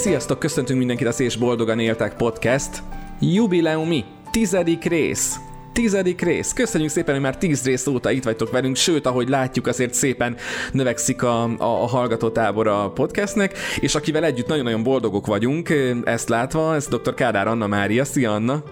Sziasztok, köszöntünk mindenkit az És Boldogan Éltek podcast. Jubileumi, tizedik rész tizedik rész. Köszönjük szépen, hogy már tíz rész óta itt vagytok velünk, sőt, ahogy látjuk, azért szépen növekszik a, a, a hallgatótábor a podcastnek, és akivel együtt nagyon-nagyon boldogok vagyunk, ezt látva, ez dr. Kádár Anna Mária. Szia, Anna!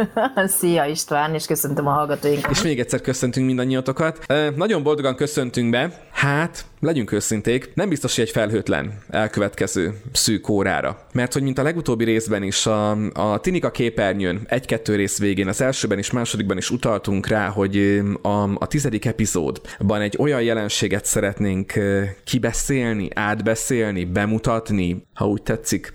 Szia István, és köszöntöm a hallgatóinkat. És még egyszer köszöntünk mindannyiatokat. Nagyon boldogan köszöntünk be, hát legyünk őszinték, nem biztos, hogy egy felhőtlen elkövetkező szűk órára. Mert hogy mint a legutóbbi részben is, a, a Tinika képernyőn egy-kettő rész végén, az elsőben és másodikban is utaltunk rá, hogy a, a tizedik epizódban egy olyan jelenséget szeretnénk kibeszélni, átbeszélni, bemutatni, ha úgy tetszik,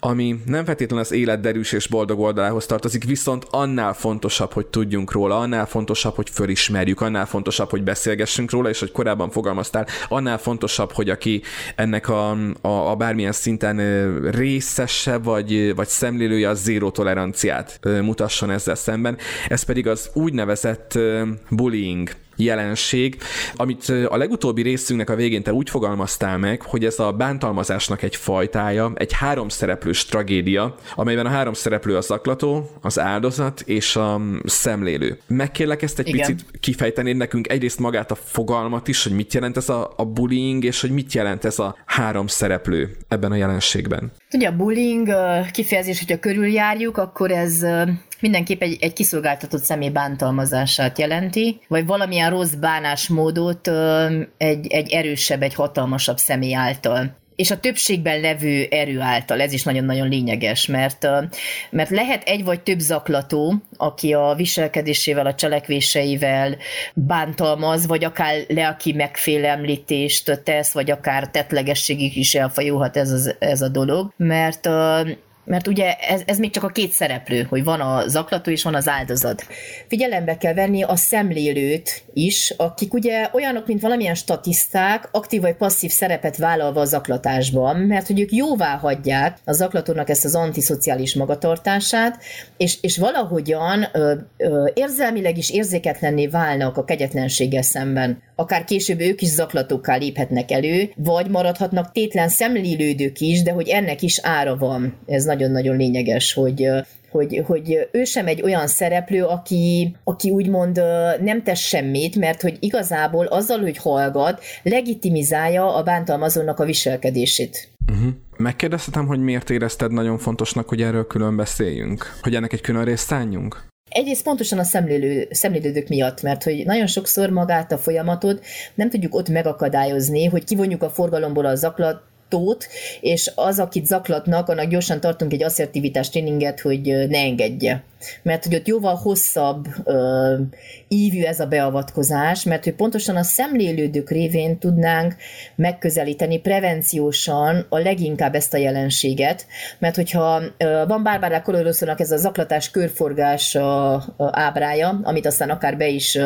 ami nem feltétlenül az élet derűs és boldog oldalához tartozik, viszont annál fontosabb, hogy tudjunk róla, annál fontosabb, hogy fölismerjük, annál fontosabb, hogy beszélgessünk róla, és hogy korábban fogalmaztál, annál fontosabb, hogy aki ennek a, a, a bármilyen szinten részese vagy, vagy szemlélője a zéró toleranciát mutasson ezzel szemben. Ez pedig az úgynevezett bullying jelenség, amit a legutóbbi részünknek a végén te úgy fogalmaztál meg, hogy ez a bántalmazásnak egy fajtája, egy háromszereplős tragédia, amelyben a három szereplő a zaklató, az áldozat és a szemlélő. Megkérlek ezt egy Igen. picit kifejteni nekünk egyrészt magát a fogalmat is, hogy mit jelent ez a, a bullying, és hogy mit jelent ez a három szereplő ebben a jelenségben. Ugye a bullying kifejezés, hogyha körüljárjuk, akkor ez mindenképp egy, egy kiszolgáltatott személy bántalmazását jelenti, vagy valamilyen rossz bánásmódot egy, egy erősebb, egy hatalmasabb személy által és a többségben levő erő által, ez is nagyon-nagyon lényeges, mert, mert lehet egy vagy több zaklató, aki a viselkedésével, a cselekvéseivel bántalmaz, vagy akár lelki megfélemlítést tesz, vagy akár tetlegességig is elfajulhat ez, az, ez a dolog, mert mert ugye ez, ez még csak a két szereplő, hogy van a zaklató és van az áldozat. Figyelembe kell venni a szemlélőt is, akik ugye olyanok, mint valamilyen statiszták, aktív vagy passzív szerepet vállalva a zaklatásban, mert hogy ők jóvá hagyják a zaklatónak ezt az antiszociális magatartását, és, és valahogyan ö, ö, érzelmileg is érzéketlenné válnak a kegyetlenséggel szemben. Akár később ők is zaklatókkal léphetnek elő, vagy maradhatnak tétlen szemlélődők is, de hogy ennek is ára van. Ez nagyon-nagyon lényeges, hogy hogy, hogy ő sem egy olyan szereplő, aki, aki úgymond nem tesz semmit, mert hogy igazából azzal, hogy hallgat, legitimizálja a bántalmazónak a viselkedését. Uh-huh. Megkérdezhetem, hogy miért érezted nagyon fontosnak, hogy erről külön beszéljünk? Hogy ennek egy külön részt szálljunk? Egyrészt pontosan a szemlélő, szemlélődők miatt, mert hogy nagyon sokszor magát a folyamatot nem tudjuk ott megakadályozni, hogy kivonjuk a forgalomból a zaklat, tót, és az, akit zaklatnak, annak gyorsan tartunk egy asszertivitás tréninget, hogy ne engedje. Mert hogy ott jóval hosszabb ö, ívű ez a beavatkozás, mert hogy pontosan a szemlélődők révén tudnánk megközelíteni prevenciósan a leginkább ezt a jelenséget, mert hogyha ö, van Barbara Coloroszónak ez a zaklatás körforgás a, a ábrája, amit aztán akár be is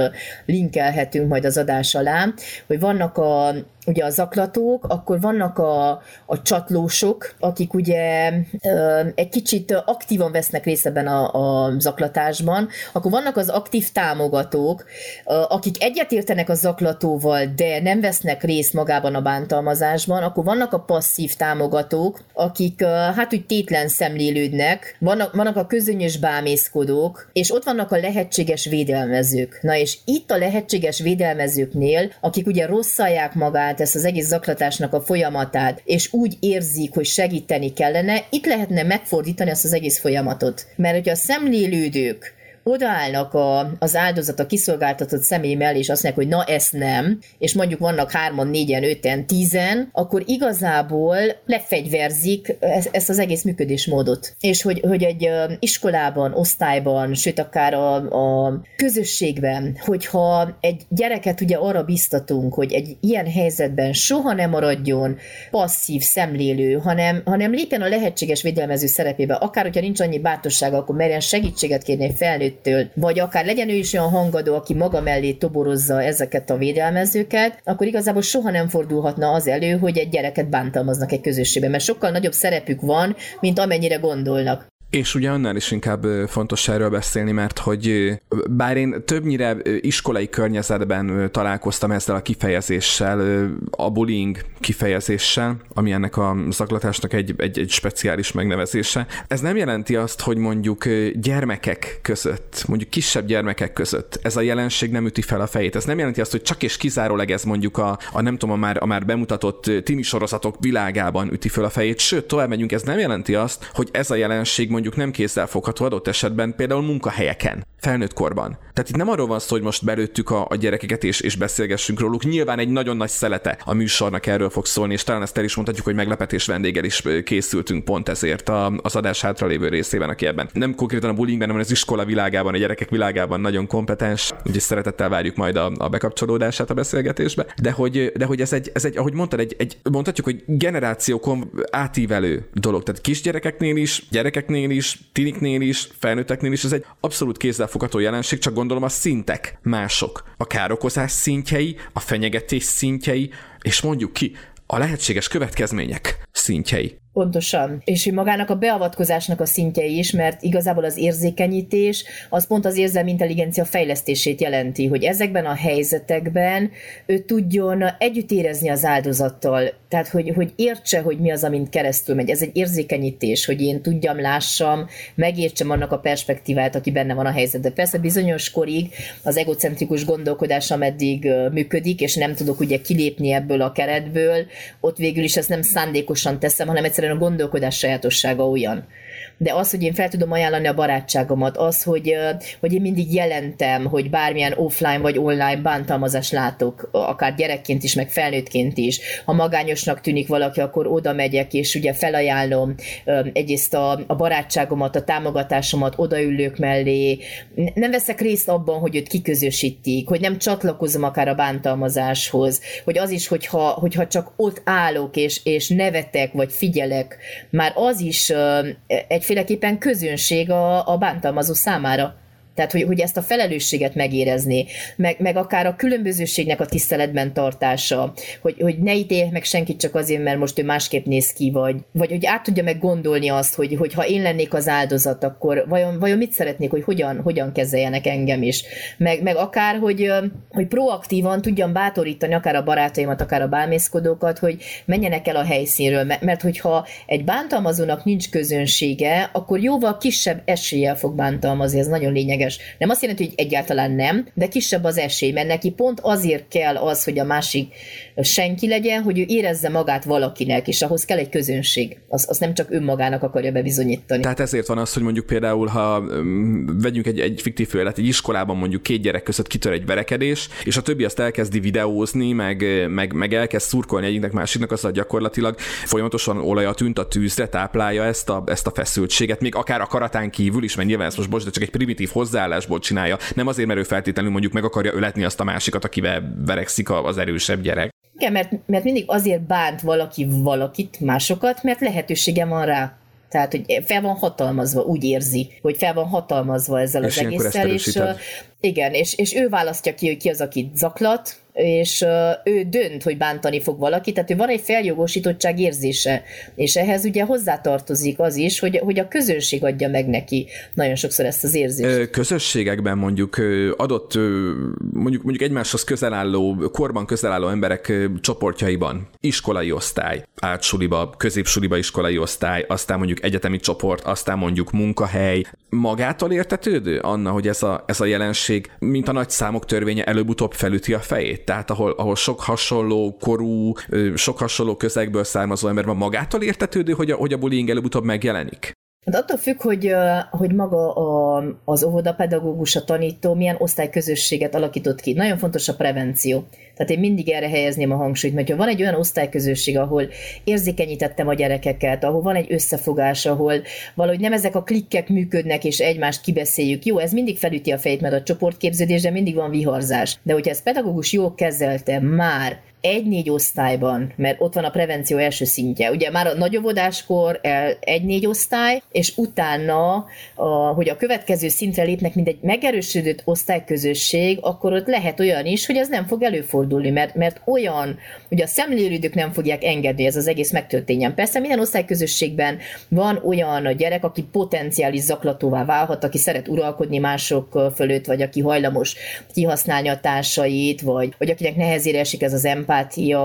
linkelhetünk majd az adás alá, hogy vannak a ugye a zaklatók, akkor vannak a, a csatlósok, akik ugye ö, egy kicsit aktívan vesznek részt ebben a, a zaklatásban, akkor vannak az aktív támogatók, akik egyetértenek a zaklatóval, de nem vesznek részt magában a bántalmazásban, akkor vannak a passzív támogatók, akik hát úgy tétlen szemlélődnek, vannak, vannak a közönyös bámészkodók, és ott vannak a lehetséges védelmezők. Na és itt a lehetséges védelmezőknél, akik ugye rosszalják magát, ezt az egész zaklatásnak a folyamatát, és úgy érzik, hogy segíteni kellene, itt lehetne megfordítani azt az egész folyamatot. Mert hogyha a szemlé élődők odaállnak a, az áldozat a kiszolgáltatott személy mellé, és azt mondják, hogy na ezt nem, és mondjuk vannak hárman, négyen, öten, tízen, akkor igazából lefegyverzik ezt, ezt az egész működésmódot. És hogy, hogy egy iskolában, osztályban, sőt akár a, a közösségben, hogyha egy gyereket ugye arra biztatunk, hogy egy ilyen helyzetben soha nem maradjon passzív, szemlélő, hanem, hanem lépjen a lehetséges védelmező szerepébe, akár hogyha nincs annyi bátorsága, akkor merjen segítséget kérni egy felnőtt felnőttől, vagy akár legyen ő is olyan hangadó, aki maga mellé toborozza ezeket a védelmezőket, akkor igazából soha nem fordulhatna az elő, hogy egy gyereket bántalmaznak egy közösségben, mert sokkal nagyobb szerepük van, mint amennyire gondolnak. És ugye annál is inkább fontos erről beszélni, mert hogy bár én többnyire iskolai környezetben találkoztam ezzel a kifejezéssel, a bullying kifejezéssel, ami ennek a zaklatásnak egy, egy, egy speciális megnevezése. Ez nem jelenti azt, hogy mondjuk gyermekek között, mondjuk kisebb gyermekek között ez a jelenség nem üti fel a fejét. Ez nem jelenti azt, hogy csak és kizárólag ez mondjuk a, a nem tudom, a már, a már bemutatott tini sorozatok világában üti fel a fejét. Sőt, tovább megyünk, ez nem jelenti azt, hogy ez a jelenség mondjuk nem kézzelfogható adott esetben például munkahelyeken, felnőtt korban. Tehát itt nem arról van szó, hogy most belőttük a, a gyerekeket és, és beszélgessünk róluk. Nyilván egy nagyon nagy szelete a műsornak erről fog szólni, és talán ezt el is mondhatjuk, hogy meglepetés vendéggel is készültünk pont ezért a, az adás hátralévő részében, aki ebben nem konkrétan a bullyingben, hanem az iskola világában, a gyerekek világában nagyon kompetens, úgyhogy szeretettel várjuk majd a, a bekapcsolódását a beszélgetésbe. De hogy, de hogy ez egy, ez egy, ahogy mondtad, egy, egy mondhatjuk, hogy generációkon átívelő dolog. Tehát kisgyerekeknél is, gyerekeknél is, tiniknél is, felnőtteknél is, ez egy abszolút kézzelfogható jelenség, csak gondolom a szintek mások. A károkozás szintjei, a fenyegetés szintjei, és mondjuk ki, a lehetséges következmények szintjei. Pontosan. És hogy magának a beavatkozásnak a szintje is, mert igazából az érzékenyítés az pont az érzelmi intelligencia fejlesztését jelenti, hogy ezekben a helyzetekben ő tudjon együtt érezni az áldozattal, tehát hogy, hogy értse, hogy mi az, amint keresztül megy. Ez egy érzékenyítés, hogy én tudjam, lássam, megértsem annak a perspektívát, aki benne van a helyzetben. Persze bizonyos korig az egocentrikus gondolkodás, ameddig működik, és nem tudok ugye kilépni ebből a keretből, ott végül is ezt nem szándékosan teszem, hanem egyszerűen egyszerűen a gondolkodás sajátossága olyan de az, hogy én fel tudom ajánlani a barátságomat, az, hogy, hogy én mindig jelentem, hogy bármilyen offline vagy online bántalmazást látok, akár gyerekként is, meg felnőttként is. Ha magányosnak tűnik valaki, akkor oda megyek, és ugye felajánlom egyrészt a, a barátságomat, a támogatásomat, odaülők mellé. Nem veszek részt abban, hogy őt kiközösítik, hogy nem csatlakozom akár a bántalmazáshoz, hogy az is, hogyha, hogyha csak ott állok, és, és nevetek, vagy figyelek, már az is egy egyféleképpen közönség a, a bántalmazó számára. Tehát, hogy, hogy ezt a felelősséget megérezni, meg, meg akár a különbözőségnek a tiszteletben tartása, hogy, hogy ne ítélj meg senkit csak azért, mert most ő másképp néz ki, vagy, vagy hogy át tudja meg gondolni azt, hogy, hogy ha én lennék az áldozat, akkor vajon, vajon mit szeretnék, hogy hogyan, hogyan kezeljenek engem is. Meg, meg akár, hogy, hogy proaktívan tudjam bátorítani akár a barátaimat, akár a bálmészkodókat, hogy menjenek el a helyszínről, mert hogyha egy bántalmazónak nincs közönsége, akkor jóval kisebb eséllyel fog bántalmazni, ez nagyon lényeges lényeges. Nem azt jelenti, hogy egyáltalán nem, de kisebb az esély, mert neki pont azért kell az, hogy a másik senki legyen, hogy ő érezze magát valakinek, és ahhoz kell egy közönség. Az, az nem csak önmagának akarja bebizonyítani. Tehát ezért van az, hogy mondjuk például, ha vegyünk egy, egy fiktív főlet, egy iskolában mondjuk két gyerek között kitör egy verekedés, és a többi azt elkezdi videózni, meg, meg, meg elkezd szurkolni egyiknek másiknak, az a gyakorlatilag folyamatosan olajat tűnt a tűzre, táplálja ezt a, ezt a feszültséget, még akár a karatán kívül is, mert nyilván ez most bocs, de csak egy primitív hozzáállásból csinálja, nem azért, mert ő feltétlenül mondjuk meg akarja öletni azt a másikat, akivel verekszik az erősebb gyerek. Igen, mert, mert mindig azért bánt valaki valakit, másokat, mert lehetősége van rá. Tehát, hogy fel van hatalmazva, úgy érzi, hogy fel van hatalmazva ezzel és az egésszel, és igen, és, és ő választja ki, hogy ki az, aki zaklat, és ő dönt, hogy bántani fog valakit, tehát ő van egy feljogosítottság érzése, és ehhez ugye hozzátartozik az is, hogy, hogy a közönség adja meg neki nagyon sokszor ezt az érzést. Közösségekben mondjuk adott, mondjuk, mondjuk egymáshoz közel álló, korban közel álló emberek csoportjaiban, iskolai osztály, átsuliba, középsuliba iskolai osztály, aztán mondjuk egyetemi csoport, aztán mondjuk munkahely, magától értetődő, Anna, hogy ez a, ez a jelenség, mint a nagy számok törvénye előbb-utóbb felüti a fejét? Tehát ahol, ahol sok hasonló korú, sok hasonló közegből származó ember van magától értetődő, hogy a, hogy a bullying előbb-utóbb megjelenik? Hát attól függ, hogy, hogy maga a, az óvodapedagógus, a tanító milyen osztályközösséget alakított ki. Nagyon fontos a prevenció. Tehát én mindig erre helyezném a hangsúlyt, mert ha van egy olyan osztályközösség, ahol érzékenyítettem a gyerekeket, ahol van egy összefogás, ahol valahogy nem ezek a klikkek működnek, és egymást kibeszéljük. Jó, ez mindig felüti a fejét, mert a csoportképződésben mindig van viharzás. De hogyha ezt pedagógus jól kezelte már, egy-négy osztályban, mert ott van a prevenció első szintje. Ugye már a nagyobodáskor egy-négy osztály, és utána, a, hogy a következő szintre lépnek, mint egy megerősödött osztályközösség, akkor ott lehet olyan is, hogy ez nem fog előfordulni, mert, mert olyan, hogy a szemlélődők nem fogják engedni, ez az egész megtörténjen. Persze minden osztályközösségben van olyan gyerek, aki potenciális zaklatóvá válhat, aki szeret uralkodni mások fölött, vagy aki hajlamos kihasználni a társait, vagy, vagy akinek nehezére esik ez az empátia,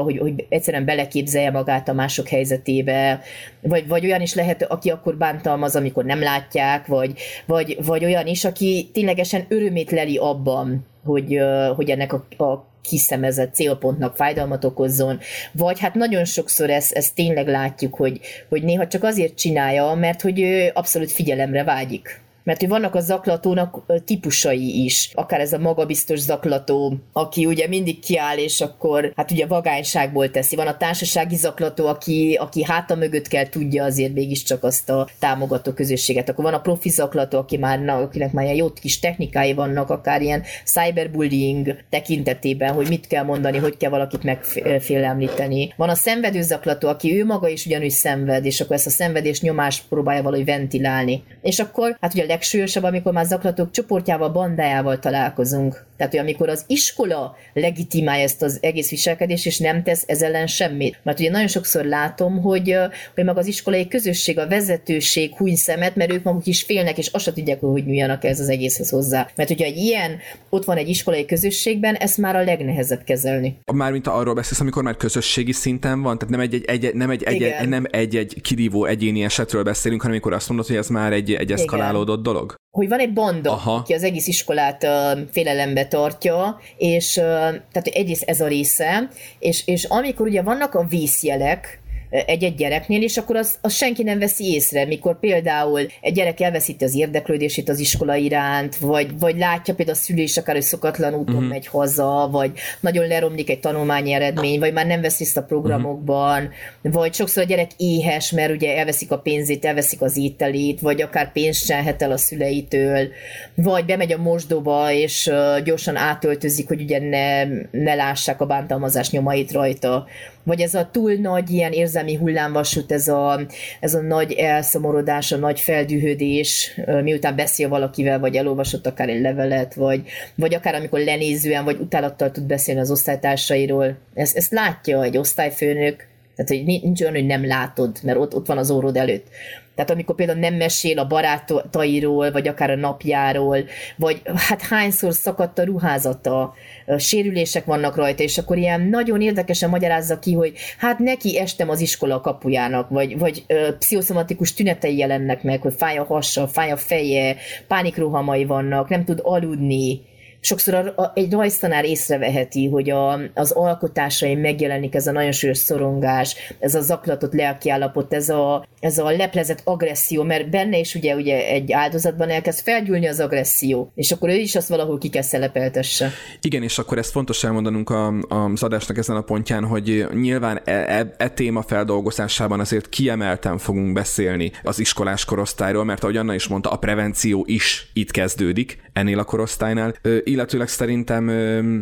hogy, hogy egyszerűen beleképzelje magát a mások helyzetébe, vagy, vagy olyan is lehet, aki akkor bántalmaz, amikor nem látják, vagy, vagy, vagy olyan is, aki ténylegesen örömét leli abban, hogy, hogy ennek a, a kiszemezett célpontnak fájdalmat okozzon, vagy hát nagyon sokszor ezt, ezt tényleg látjuk, hogy, hogy néha csak azért csinálja, mert hogy ő abszolút figyelemre vágyik mert hogy vannak a zaklatónak típusai is, akár ez a magabiztos zaklató, aki ugye mindig kiáll, és akkor hát ugye vagányságból teszi. Van a társasági zaklató, aki, aki háta mögött kell tudja azért mégiscsak azt a támogató közösséget. Akkor van a profi zaklató, aki már, na, akinek már ilyen jó kis technikái vannak, akár ilyen cyberbullying tekintetében, hogy mit kell mondani, hogy kell valakit megfélemlíteni. Van a szenvedő zaklató, aki ő maga is ugyanúgy szenved, és akkor ezt a szenvedés nyomást próbálja valahogy ventilálni. És akkor, hát ugye legsúlyosabb, amikor már zaklatók csoportjával, bandájával találkozunk. Tehát, hogy amikor az iskola legitimálja ezt az egész viselkedést, és nem tesz ez ellen semmit. Mert ugye nagyon sokszor látom, hogy, hogy meg az iskolai közösség, a vezetőség húny szemet, mert ők maguk is félnek, és azt se tudják, hogy nyúljanak ez az egészhez hozzá. Mert hogyha egy ilyen ott van egy iskolai közösségben, ezt már a legnehezebb kezelni. Mármint arról beszélsz, amikor már közösségi szinten van, tehát nem egy, egy, egy nem egy, egy, egy, nem egy, egy kirívó egyéni esetről beszélünk, hanem amikor azt mondod, hogy ez már egy, egy eszkalálódott dolog? Hogy van egy banda, Aha. aki az egész iskolát uh, félelembe tartja, és uh, tehát egyrészt ez a része, és, és amikor ugye vannak a vészjelek, egy-egy gyereknél, és akkor az, az senki nem veszi észre, mikor például egy gyerek elveszíti az érdeklődését az iskola iránt, vagy, vagy látja például a szülés akár, hogy szokatlan úton uh-huh. megy haza, vagy nagyon leromlik egy tanulmányi eredmény, vagy már nem vesz részt a programokban, uh-huh. vagy sokszor a gyerek éhes, mert ugye elveszik a pénzét, elveszik az ételét, vagy akár pénzt csenhet el a szüleitől, vagy bemegy a mosdóba, és gyorsan átöltözik, hogy ugye ne, ne lássák a bántalmazás nyomait rajta vagy ez a túl nagy ilyen érzelmi hullámvasút, ez a, ez a nagy elszomorodás, a nagy feldühödés, miután beszél valakivel, vagy elolvasott akár egy levelet, vagy, vagy akár amikor lenézően, vagy utálattal tud beszélni az osztálytársairól. Ezt, ezt látja egy osztályfőnök, tehát, hogy nincs olyan, hogy nem látod, mert ott, ott van az órod előtt. Tehát amikor például nem mesél a barátairól, vagy akár a napjáról, vagy hát hányszor szakadt a ruházata, sérülések vannak rajta, és akkor ilyen nagyon érdekesen magyarázza ki, hogy hát neki estem az iskola kapujának, vagy, vagy ö, pszichoszomatikus tünetei jelennek meg, hogy fáj a hassa, fáj a feje, pánikrohamai vannak, nem tud aludni, sokszor a, a, egy rajztanár észreveheti, hogy a, az alkotásaim megjelenik ez a nagyon súlyos szorongás, ez a zaklatott lelkiállapot, ez a, ez a leplezett agresszió, mert benne is ugye, ugye egy áldozatban elkezd felgyűlni az agresszió, és akkor ő is azt valahol ki kell szelepeltesse. Igen, és akkor ezt fontos elmondanunk a, az adásnak ezen a pontján, hogy nyilván e, e, e téma feldolgozásában azért kiemelten fogunk beszélni az iskolás korosztályról, mert ahogy Anna is mondta, a prevenció is itt kezdődik ennél a korosztálynál, illetőleg szerintem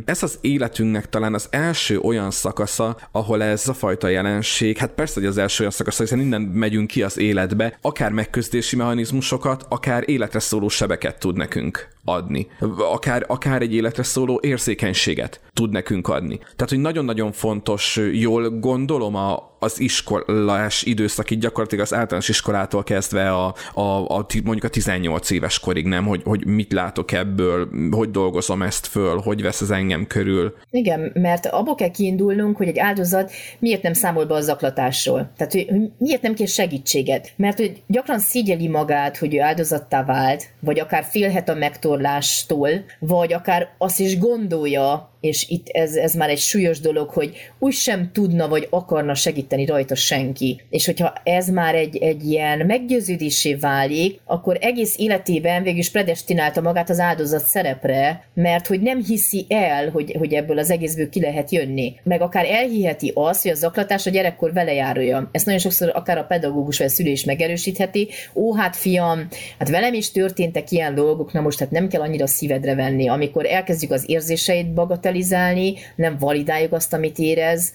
ez az életünknek talán az első olyan szakasza, ahol ez a fajta jelenség, hát persze, hogy az első olyan szakasza, hiszen innen megyünk ki az életbe, akár megközdési mechanizmusokat, akár életre szóló sebeket tud nekünk adni. Akár, akár egy életre szóló érzékenységet tud nekünk adni. Tehát, hogy nagyon-nagyon fontos, jól gondolom a, az iskolás időszakig gyakorlatilag az általános iskolától kezdve a, a, a, mondjuk a 18 éves korig, nem? Hogy, hogy mit látok ebből, hogy dolgozom ezt föl, hogy vesz ez engem körül. Igen, mert abból kell kiindulnunk, hogy egy áldozat miért nem számol be a zaklatásról. Tehát, hogy miért nem kér segítséget. Mert hogy gyakran szígyeli magát, hogy ő áldozattá vált, vagy akár félhet a megtorlástól, vagy akár azt is gondolja, és itt ez, ez már egy súlyos dolog, hogy úgy sem tudna vagy akarna segíteni rajta senki. És hogyha ez már egy, egy ilyen meggyőződésé válik, akkor egész életében végül is predestinálta magát az áldozat szerepre, mert hogy nem hiszi el, hogy, hogy ebből az egészből ki lehet jönni. Meg akár elhiheti azt, hogy a zaklatás a gyerekkor vele járulja. Ezt nagyon sokszor akár a pedagógus vagy a szülő is megerősítheti. Ó, hát fiam, hát velem is történtek ilyen dolgok, na most hát nem kell annyira szívedre venni. Amikor elkezdjük az érzéseit bagatel szocializálni, nem validáljuk azt, amit érez,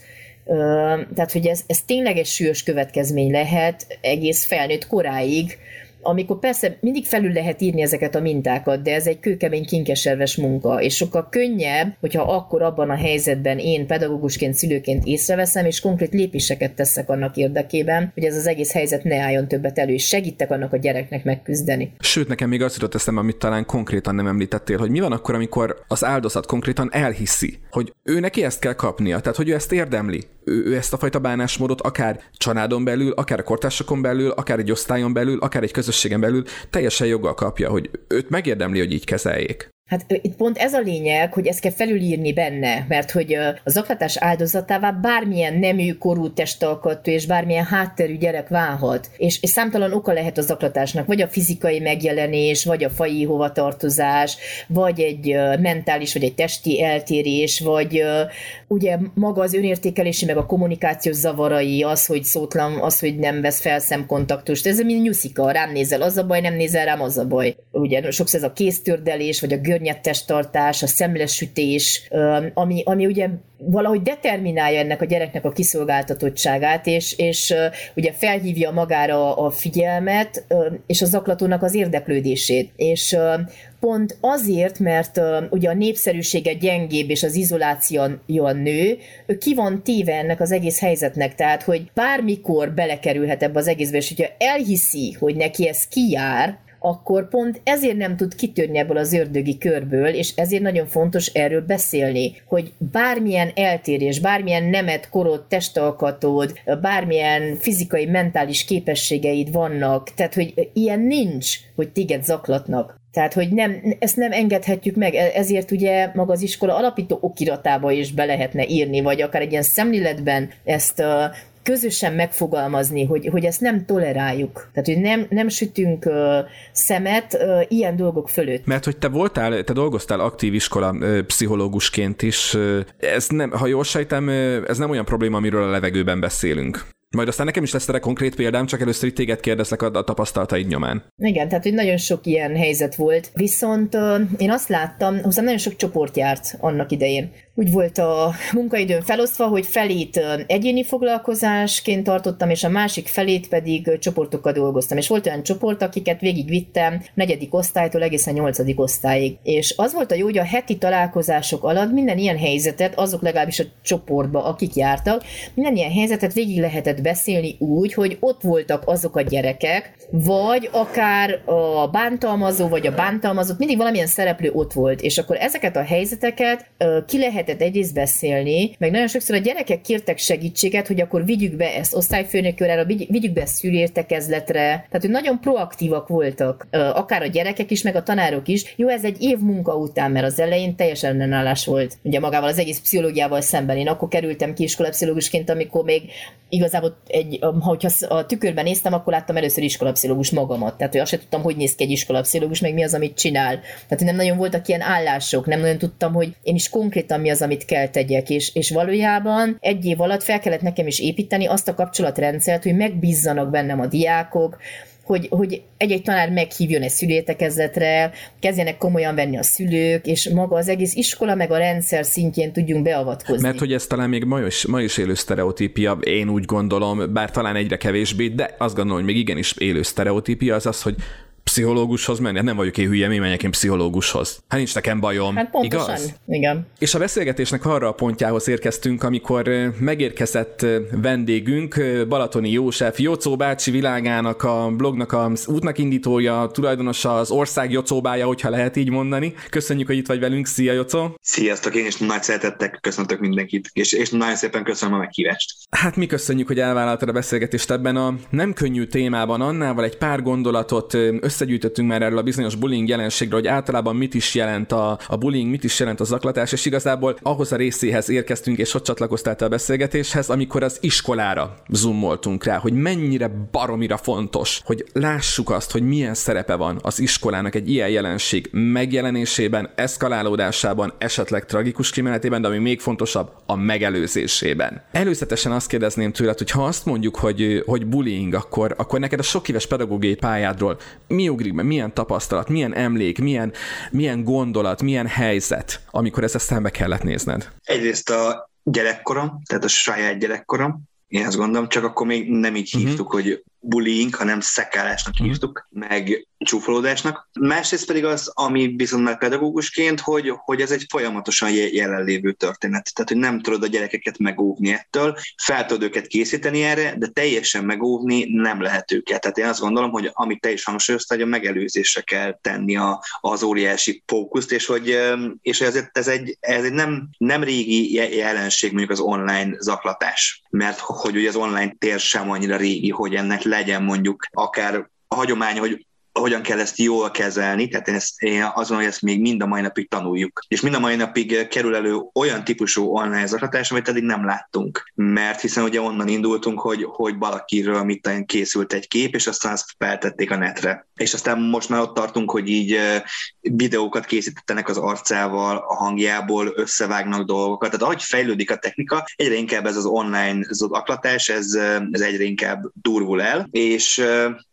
tehát, hogy ez, ez tényleg egy súlyos következmény lehet egész felnőtt koráig, amikor persze mindig felül lehet írni ezeket a mintákat, de ez egy kőkemény kinkeserves munka, és sokkal könnyebb, hogyha akkor abban a helyzetben én pedagógusként, szülőként észreveszem, és konkrét lépéseket teszek annak érdekében, hogy ez az egész helyzet ne álljon többet elő, és segítek annak a gyereknek megküzdeni. Sőt, nekem még az jutott eszembe, amit talán konkrétan nem említettél, hogy mi van akkor, amikor az áldozat konkrétan elhiszi, hogy ő neki ezt kell kapnia, tehát hogy ő ezt érdemli, ő, ő ezt a fajta bánásmódot akár családon belül, akár a kortársakon belül, akár egy osztályon belül, akár egy közösségen belül teljesen joggal kapja, hogy őt megérdemli, hogy így kezeljék. Hát itt pont ez a lényeg, hogy ezt kell felülírni benne, mert hogy az zaklatás áldozatává bármilyen nemű, korú, testalkatú és bármilyen hátterű gyerek válhat. És, és számtalan oka lehet a zaklatásnak, vagy a fizikai megjelenés, vagy a fai hovatartozás, vagy egy mentális, vagy egy testi eltérés, vagy ugye maga az önértékelési, meg a kommunikációs zavarai, az, hogy szótlan, az, hogy nem vesz fel szemkontaktust. Ez mind nyuszika, rám nézel, az a baj, nem nézel rám, az a baj. Ugye sokszor ez a kéztördelés, vagy a gör görnyettestartás, a szemlesütés, ami, ami ugye valahogy determinálja ennek a gyereknek a kiszolgáltatottságát, és, és ugye felhívja magára a figyelmet, és a zaklatónak az érdeklődését. És pont azért, mert ugye a népszerűsége gyengébb, és az izoláció nő, ő ki van téve ennek az egész helyzetnek, tehát, hogy bármikor belekerülhet ebbe az egészbe, és hogyha elhiszi, hogy neki ez kijár, akkor pont ezért nem tud kitörni ebből az ördögi körből, és ezért nagyon fontos erről beszélni, hogy bármilyen eltérés, bármilyen nemet, korod, testalkatod, bármilyen fizikai, mentális képességeid vannak, tehát hogy ilyen nincs, hogy téged zaklatnak. Tehát, hogy nem, ezt nem engedhetjük meg, e- ezért ugye maga az iskola alapító okiratába is be lehetne írni, vagy akár egy ilyen szemléletben ezt közösen megfogalmazni, hogy, hogy ezt nem toleráljuk. Tehát, hogy nem, nem sütünk uh, szemet uh, ilyen dolgok fölött. Mert hogy te voltál, te dolgoztál aktív iskola uh, pszichológusként is, uh, ez nem, ha jól sejtem, uh, ez nem olyan probléma, amiről a levegőben beszélünk. Majd aztán nekem is lesz erre konkrét példám, csak először itt téged kérdezlek a, a tapasztalataid nyomán. Igen, tehát hogy nagyon sok ilyen helyzet volt, viszont uh, én azt láttam, hozzám nagyon sok csoport járt annak idején úgy volt a munkaidőn felosztva, hogy felét egyéni foglalkozásként tartottam, és a másik felét pedig csoportokkal dolgoztam. És volt olyan csoport, akiket végigvittem negyedik osztálytól egészen nyolcadik osztályig. És az volt a jó, hogy a heti találkozások alatt minden ilyen helyzetet, azok legalábbis a csoportba, akik jártak, minden ilyen helyzetet végig lehetett beszélni úgy, hogy ott voltak azok a gyerekek, vagy akár a bántalmazó, vagy a bántalmazott, mindig valamilyen szereplő ott volt. És akkor ezeket a helyzeteket ki lehet lehetett egyrészt beszélni, meg nagyon sokszor a gyerekek kértek segítséget, hogy akkor vigyük be ezt osztályfőnököre, vigyük be szülértekezletre, tehát hogy nagyon proaktívak voltak, akár a gyerekek is, meg a tanárok is. Jó, ez egy év munka után, mert az elején teljesen ellenállás volt, ugye magával az egész pszichológiával szemben. Én akkor kerültem ki iskolapszichológusként, amikor még igazából egy, ha a tükörben néztem, akkor láttam először iskolapszichológus magamat. Tehát, hogy azt sem tudtam, hogy néz ki egy iskolapszichológus, meg mi az, amit csinál. Tehát nem nagyon voltak ilyen állások, nem nagyon tudtam, hogy én is konkrétan mi az, amit kell tegyek, és, és valójában egy év alatt fel kellett nekem is építeni azt a kapcsolatrendszert, hogy megbízzanak bennem a diákok, hogy, hogy egy-egy tanár meghívjon egy szülértekezletre, kezdjenek komolyan venni a szülők, és maga az egész iskola meg a rendszer szintjén tudjunk beavatkozni. Mert hogy ez talán még ma is, ma is élő sztereotípia, én úgy gondolom, bár talán egyre kevésbé, de azt gondolom, hogy még igenis élő sztereotípia az az, hogy pszichológushoz menni? Hát nem vagyok én hülye, mi menjek én pszichológushoz? Hát nincs nekem bajom. Hát pontosan, igaz? igen. És a beszélgetésnek arra a pontjához érkeztünk, amikor megérkezett vendégünk, Balatoni József, Jocó bácsi világának, a blognak az útnak indítója, tulajdonosa, az ország Jocóbája, hogyha lehet így mondani. Köszönjük, hogy itt vagy velünk. Szia, Jocó! Sziasztok, én is nagy szeretettek köszöntök mindenkit, és, és nagyon szépen köszönöm a meghívást. Hát mi köszönjük, hogy elvállaltad a beszélgetést ebben a nem könnyű témában, annával egy pár gondolatot össze összegyűjtöttünk már erről a bizonyos bullying jelenségről, hogy általában mit is jelent a, a bullying, mit is jelent a zaklatás, és igazából ahhoz a részéhez érkeztünk, és ott csatlakoztál a beszélgetéshez, amikor az iskolára zoomoltunk rá, hogy mennyire baromira fontos, hogy lássuk azt, hogy milyen szerepe van az iskolának egy ilyen jelenség megjelenésében, eszkalálódásában, esetleg tragikus kimenetében, de ami még fontosabb, a megelőzésében. Előzetesen azt kérdezném tőled, hogy ha azt mondjuk, hogy, hogy bullying, akkor, akkor neked a sok éves pedagógiai pályádról mi mi ugrik be, milyen tapasztalat, milyen emlék, milyen, milyen gondolat, milyen helyzet, amikor ezt szembe kellett nézned? Egyrészt a gyerekkorom, tehát a saját gyerekkorom, én azt gondolom, csak akkor még nem így uh-huh. hívtuk, hogy bullying, hanem szekálásnak uh-huh. hívtuk, meg csúfolódásnak. Másrészt pedig az, ami viszont már pedagógusként, hogy, hogy ez egy folyamatosan jelenlévő történet. Tehát, hogy nem tudod a gyerekeket megóvni ettől, fel tudod őket készíteni erre, de teljesen megóvni nem lehet őket. Tehát én azt gondolom, hogy amit te is hangsúlyoztál, hogy a megelőzésre kell tenni a, az óriási fókuszt, és hogy, és ezért ez egy, ez egy nem, nem régi jelenség mondjuk az online zaklatás, mert hogy ugye az online tér sem annyira régi, hogy ennek legyen mondjuk akár a hagyomány, hogy hogyan kell ezt jól kezelni, tehát ezt, én azon, hogy ezt még mind a mai napig tanuljuk. És mind a mai napig kerül elő olyan típusú online zaklatás, amit eddig nem láttunk. Mert hiszen ugye onnan indultunk, hogy, hogy valakiről mit készült egy kép, és aztán azt feltették a netre. És aztán most már ott tartunk, hogy így videókat készítettenek az arcával, a hangjából, összevágnak dolgokat. Tehát ahogy fejlődik a technika, egyre inkább ez az online zaklatás, ez, ez egyre inkább durvul el, és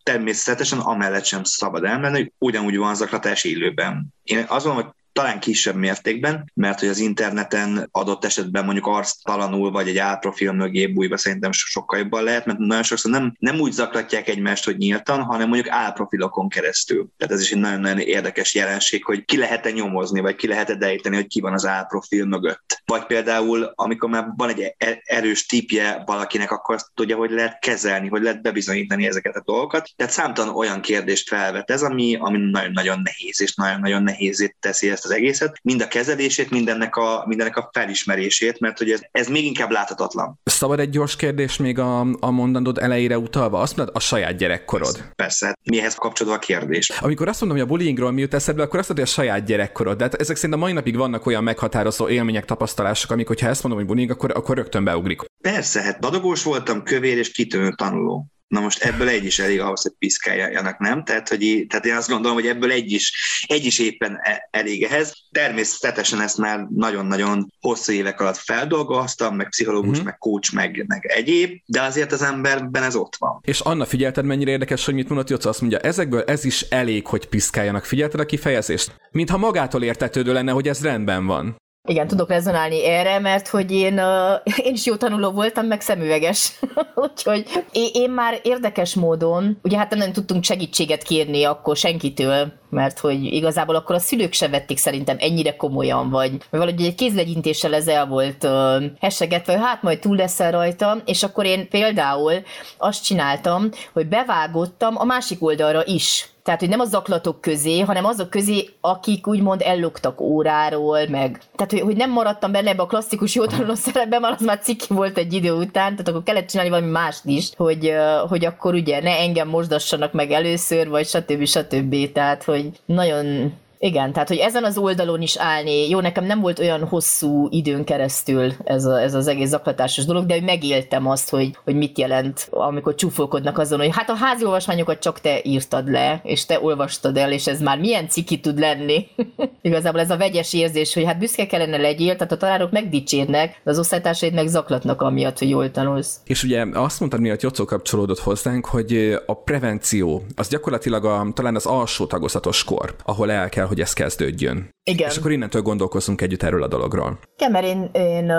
természetesen amellett sem szabad elmenni, hogy ugyanúgy van zaklatás élőben. Én azt mondom, hogy talán kisebb mértékben, mert hogy az interneten adott esetben mondjuk arctalanul vagy egy álprofil mögé bújva szerintem sokkal jobban lehet, mert nagyon sokszor nem, nem úgy zaklatják egymást, hogy nyíltan, hanem mondjuk álprofilokon keresztül. Tehát ez is egy nagyon-nagyon érdekes jelenség, hogy ki lehet-e nyomozni, vagy ki lehet-e dejteni, hogy ki van az álprofil mögött. Vagy például, amikor már van egy e-, erős típje valakinek, akkor azt tudja, hogy lehet kezelni, hogy lehet bebizonyítani ezeket a dolgokat. Tehát számtalan olyan kérdést felvet ez, ami, ami nagyon-nagyon nehéz, és nagyon-nagyon nehézét teszi ezt az egészet, mind a kezelését, mindennek a, mindennek a felismerését, mert hogy ez, ez még inkább láthatatlan. Szabad egy gyors kérdés még a, a mondandod elejére utalva? Azt mondod, a saját gyerekkorod. Persze, persze. mihez kapcsolódva a kérdés? Amikor azt mondom, hogy a bullyingról mi jut eszedbe, akkor azt mondod, hogy a saját gyerekkorod. De hát ezek szerint a mai napig vannak olyan meghatározó élmények, tapasztalások, amik, hogyha ezt mondom, hogy bullying, akkor, akkor rögtön beugrik. Persze, hát dadogós voltam, kövér és kitűnő tanuló. Na most ebből egy is elég ahhoz, hogy piszkáljanak, nem? Tehát, hogy, tehát én azt gondolom, hogy ebből egy is, egy is éppen e, elég ehhez. Természetesen ezt már nagyon-nagyon hosszú évek alatt feldolgoztam, meg pszichológus, mm-hmm. meg coach, meg, meg egyéb, de azért az emberben ez ott van. És Anna, figyelted, mennyire érdekes, hogy mit mondott Jocsa? Azt mondja, ezekből ez is elég, hogy piszkáljanak. Figyelted a kifejezést? Mintha magától értetődő lenne, hogy ez rendben van. Igen, tudok rezonálni erre, mert hogy én, én is jó tanuló voltam, meg szemüveges. Úgyhogy én már érdekes módon, ugye hát nem tudtunk segítséget kérni akkor senkitől, mert hogy igazából akkor a szülők se vették szerintem ennyire komolyan, vagy, valahogy egy kézlegyintéssel ez el volt uh, hessegetve, hogy hát majd túl leszel rajta, és akkor én például azt csináltam, hogy bevágottam a másik oldalra is tehát, hogy nem a zaklatok közé, hanem azok közé, akik úgymond ellogtak óráról, meg... Tehát, hogy, hogy nem maradtam benne ebbe a klasszikus jótanuló szerepben, mert az már cikki volt egy idő után, tehát akkor kellett csinálni valami mást is, hogy, hogy akkor ugye ne engem mosdassanak meg először, vagy stb. stb. Tehát, hogy nagyon igen, tehát hogy ezen az oldalon is állni, jó, nekem nem volt olyan hosszú időn keresztül ez, a, ez az egész zaklatásos dolog, de megéltem azt, hogy, hogy mit jelent, amikor csúfolkodnak azon, hogy hát a házi olvasmányokat csak te írtad le, és te olvastad el, és ez már milyen ciki tud lenni. Igazából ez a vegyes érzés, hogy hát büszke kellene legyél, tehát a tanárok megdicsérnek, de az osztálytársaid meg zaklatnak amiatt, hogy jól tanulsz. És ugye azt mondtad, miatt Jocó kapcsolódott hozzánk, hogy a prevenció az gyakorlatilag a, talán az alsó tagozatos kor, ahol el kell, hogy ez kezdődjön. Igen. És akkor innentől gondolkozunk együtt erről a dologról. Igen, mert én, én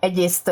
egyrészt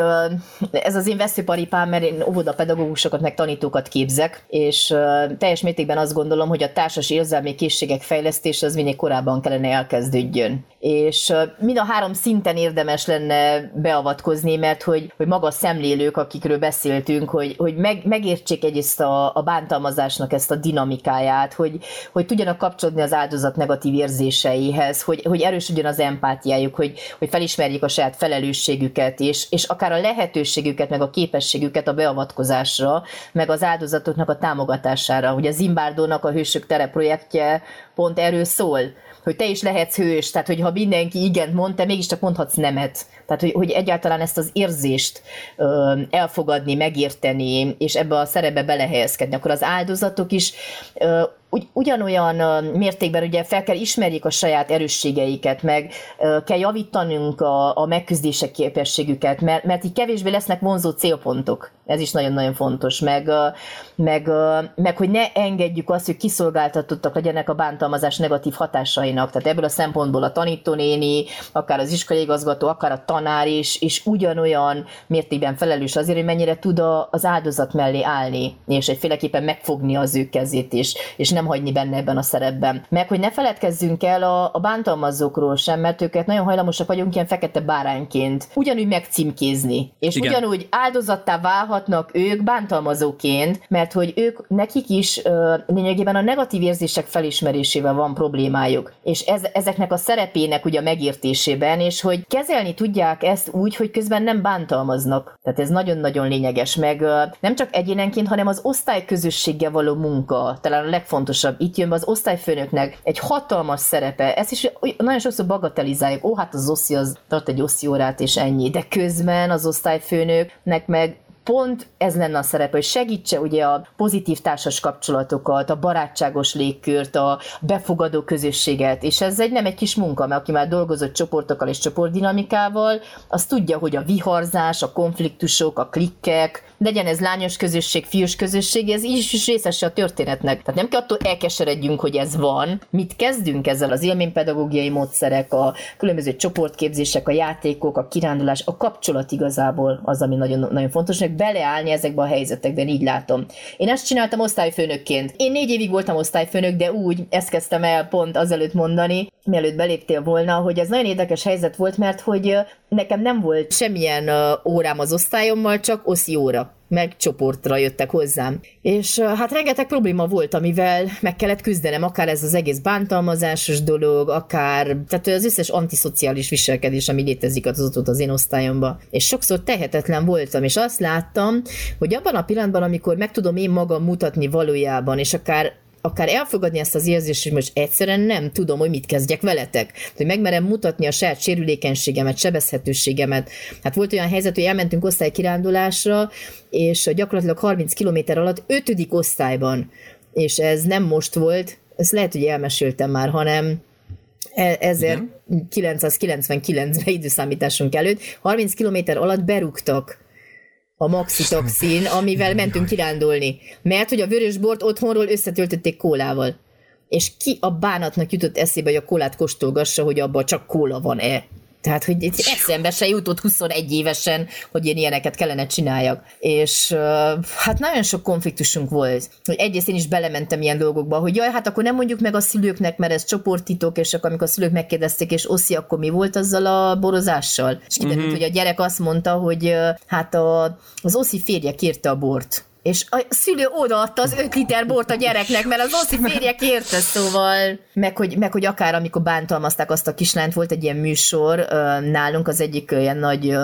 ez az én veszőparipám, mert én óvodapedagógusokat meg tanítókat képzek, és teljes mértékben azt gondolom, hogy a társas érzelmi készségek fejlesztése az minél korábban kellene elkezdődjön. És mind a három szinten érdemes lenne beavatkozni, mert hogy, hogy maga a szemlélők, akikről beszéltünk, hogy, hogy meg, megértsék egyrészt a, a bántalmazásnak ezt a dinamikáját, hogy, hogy tudjanak kapcsolódni az áldozat negatív érzéseihez, hogy, hogy erősödjön az empátiájuk, hogy, hogy felismerjék a saját felelősségüket, és, és akár a lehetőségüket, meg a képességüket a beavatkozásra, meg az áldozatoknak a támogatására. Ugye Zimbárdónak a Hősök tere projektje pont erről szól, hogy te is lehetsz hős, tehát hogyha mindenki igent mond, te mégiscsak mondhatsz nemet. Tehát, hogy, hogy egyáltalán ezt az érzést ö, elfogadni, megérteni, és ebbe a szerepbe belehelyezkedni, akkor az áldozatok is ö, ugy, ugyanolyan mértékben ugye fel kell ismerjék a saját erősségeiket, meg kell javítanunk a, a megküzdések képességüket, mert, mert így kevésbé lesznek vonzó célpontok. Ez is nagyon-nagyon fontos. Meg, meg, meg, hogy ne engedjük azt, hogy kiszolgáltatottak legyenek a bántalmazás negatív hatásainak. Tehát ebből a szempontból a tanítónéni, akár az iskolai igazgató, akár a tanár is, és ugyanolyan mértékben felelős azért, hogy mennyire tud az áldozat mellé állni, és egyféleképpen megfogni az ő kezét, és, és nem hagyni benne ebben a szerepben. Meg, hogy ne feledkezzünk el a, a bántalmazókról sem, mert őket nagyon hajlamosak vagyunk ilyen fekete bárányként ugyanúgy megcímkézni. És Igen. ugyanúgy áldozattá válhatnak ők bántalmazóként, mert hogy ők, nekik is ö, lényegében a negatív érzések felismerésével van problémájuk. És ez, ezeknek a szerepének ugye a megértésében, és hogy kezelni tudják ezt úgy, hogy közben nem bántalmaznak. Tehát ez nagyon-nagyon lényeges, meg ö, nem csak egyénenként, hanem az osztályközösséggel való munka, talán a legfontosabb legfontosabb. Itt jön be az osztályfőnöknek egy hatalmas szerepe. Ezt is nagyon sokszor bagatelizáljuk. Ó, hát az oszi az tart egy oszi órát, és ennyi. De közben az osztályfőnöknek meg pont ez lenne a szerepe, hogy segítse ugye a pozitív társas kapcsolatokat, a barátságos légkört, a befogadó közösséget, és ez egy nem egy kis munka, mert aki már dolgozott csoportokkal és csoportdinamikával, az tudja, hogy a viharzás, a konfliktusok, a klikkek, legyen ez lányos közösség, fiús közösség, ez is, is részese a történetnek. Tehát nem kell attól elkeseredjünk, hogy ez van. Mit kezdünk ezzel az élménypedagógiai módszerek, a különböző csoportképzések, a játékok, a kirándulás, a kapcsolat igazából az, ami nagyon, nagyon fontos, hogy beleállni ezekbe a helyzetekben, így látom. Én ezt csináltam osztályfőnökként. Én négy évig voltam osztályfőnök, de úgy, ezt kezdtem el pont azelőtt mondani, mielőtt beléptél volna, hogy ez nagyon érdekes helyzet volt, mert hogy nekem nem volt semmilyen órám az osztályommal, csak oszi óra meg csoportra jöttek hozzám. És hát rengeteg probléma volt, amivel meg kellett küzdenem, akár ez az egész bántalmazásos dolog, akár tehát az összes antiszociális viselkedés, ami létezik az ott az én osztályomban. És sokszor tehetetlen voltam, és azt láttam, hogy abban a pillanatban, amikor meg tudom én magam mutatni valójában, és akár akár elfogadni ezt az érzést, hogy most egyszerűen nem tudom, hogy mit kezdjek veletek. Hogy megmerem mutatni a saját sérülékenységemet, sebezhetőségemet. Hát volt olyan helyzet, hogy elmentünk osztálykirándulásra, és gyakorlatilag 30 km alatt ötödik osztályban, és ez nem most volt, ezt lehet, hogy elmeséltem már, hanem 1999-ben időszámításunk előtt, 30 km alatt berúgtak a maxitoxin, amivel mentünk kirándulni. Mert hogy a vörös bort otthonról összetöltötték kólával. És ki a bánatnak jutott eszébe, hogy a kólát kóstolgassa, hogy abban csak kóla van-e. Tehát, hogy eszembe se jutott 21 évesen, hogy én ilyeneket kellene csináljak. És hát nagyon sok konfliktusunk volt. Hogy egyrészt én is belementem ilyen dolgokba, hogy jaj, hát akkor nem mondjuk meg a szülőknek, mert ez csoporttitok, és akkor amikor a szülők megkérdezték, és Oszi, akkor mi volt azzal a borozással? És kiderült, uh-huh. hogy a gyerek azt mondta, hogy hát a, az Oszi férje kérte a bort és a szülő odaadta az 5 liter bort a gyereknek, mert az oszi férje kérte, szóval, meg hogy, meg hogy akár amikor bántalmazták azt a kislányt, volt egy ilyen műsor nálunk az egyik ilyen nagy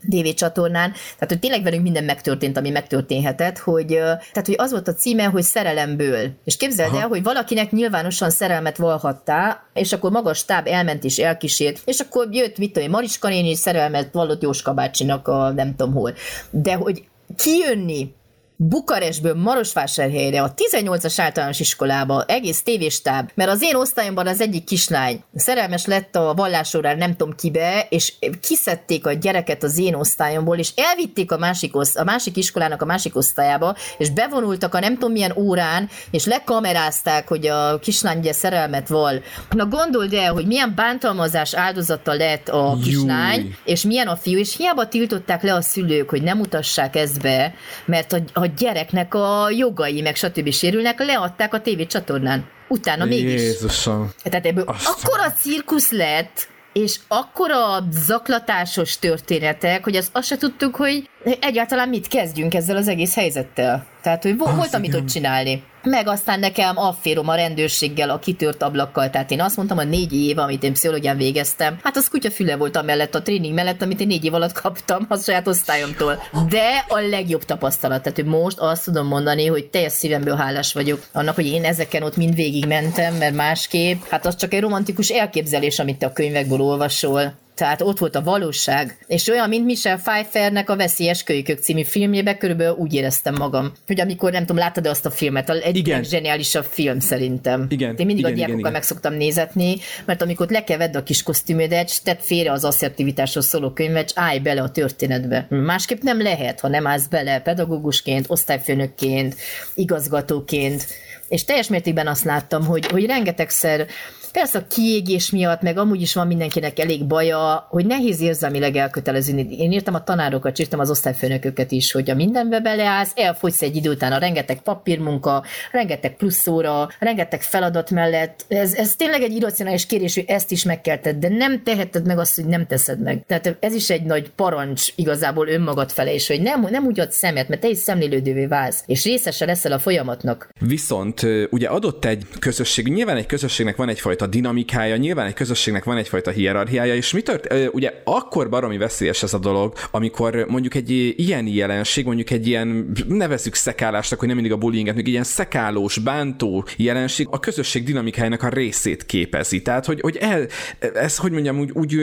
DV csatornán, tehát hogy tényleg velünk minden megtörtént, ami megtörténhetett, hogy, tehát hogy az volt a címe, hogy szerelemből. És képzeld Aha. el, hogy valakinek nyilvánosan szerelmet valhattá, és akkor magas táb elment és elkísért, és akkor jött, mit tudom, Mariska néni szerelmet vallott Jóska bácsinak a nem tudom hol. De hogy kijönni Bukarestből Marosvásárhelyre, a 18-as általános iskolába, egész tévéstáb, mert az én osztályomban az egyik kislány szerelmes lett a vallásórán nem tudom kibe, és kiszedték a gyereket az én osztályomból, és elvitték a másik, oszt- a másik iskolának a másik osztályába, és bevonultak a nem tudom milyen órán, és lekamerázták, hogy a kislány ugye szerelmet val. Na gondold el, hogy milyen bántalmazás áldozata lett a kislány, Júj. és milyen a fiú, és hiába tiltották le a szülők, hogy nem mutassák ezt be, mert a, a gyereknek a jogai, meg stb. sérülnek, leadták a tévécsatornán. Utána mégis. Jézusom. Tehát ebből Aztán. akkora cirkusz lett, és akkora zaklatásos történetek, hogy azt, azt se tudtuk, hogy egyáltalán mit kezdjünk ezzel az egész helyzettel. Tehát, hogy volt, amit ott csinálni. Meg aztán nekem afférom a rendőrséggel, a kitört ablakkal. Tehát én azt mondtam, a négy év, amit én pszichológián végeztem, hát az kutyafüle volt amellett a tréning mellett, amit én négy év alatt kaptam a saját osztályomtól. De a legjobb tapasztalat. Tehát hogy most azt tudom mondani, hogy teljes szívemből hálás vagyok annak, hogy én ezeken ott mind végig mentem, mert másképp, hát az csak egy romantikus elképzelés, amit te a könyvekből olvasol Tehát ott volt a valóság. És olyan, mint Michelle Pfeiffernek a Veszélyes Kölykök című filmjében, körülbelül úgy éreztem magam, hogy amikor nem tudom, láttad azt a filmet, a egyik leggeniálisabb film szerintem. Igen. Én mindig igen, a diákokkal igen, meg szoktam nézetni, mert amikor lekevedd a kis kosztümödet, tedd félre az asszertivitásról szóló könyvet, és állj bele a történetbe. Másképp nem lehet, ha nem állsz bele pedagógusként, osztályfőnökként, igazgatóként. És teljes mértékben azt láttam, hogy, hogy rengetegszer Persze a kiégés miatt, meg amúgy is van mindenkinek elég baja, hogy nehéz érzelmileg elköteleződni. Én írtam a tanárokat, írtam az osztályfőnököket is, hogy a mindenbe beleállsz, elfogysz egy idő után a rengeteg papírmunka, rengeteg plusz óra, rengeteg feladat mellett. Ez, ez tényleg egy irracionális kérés, hogy ezt is meg kell tedd, de nem teheted meg azt, hogy nem teszed meg. Tehát ez is egy nagy parancs igazából önmagad fele, és hogy nem, nem úgy ad szemet, mert te is szemlélődővé válsz, és részese leszel a folyamatnak. Viszont ugye adott egy közösség, nyilván egy közösségnek van egyfajta egyfajta dinamikája, nyilván egy közösségnek van egyfajta hierarchiája, és mi tört, ugye akkor baromi veszélyes ez a dolog, amikor mondjuk egy ilyen jelenség, mondjuk egy ilyen, nevezük szekálásnak, hogy nem mindig a bullyinget, még ilyen szekálós, bántó jelenség a közösség dinamikájának a részét képezi. Tehát, hogy, hogy el, ez, hogy mondjam, úgy, úgy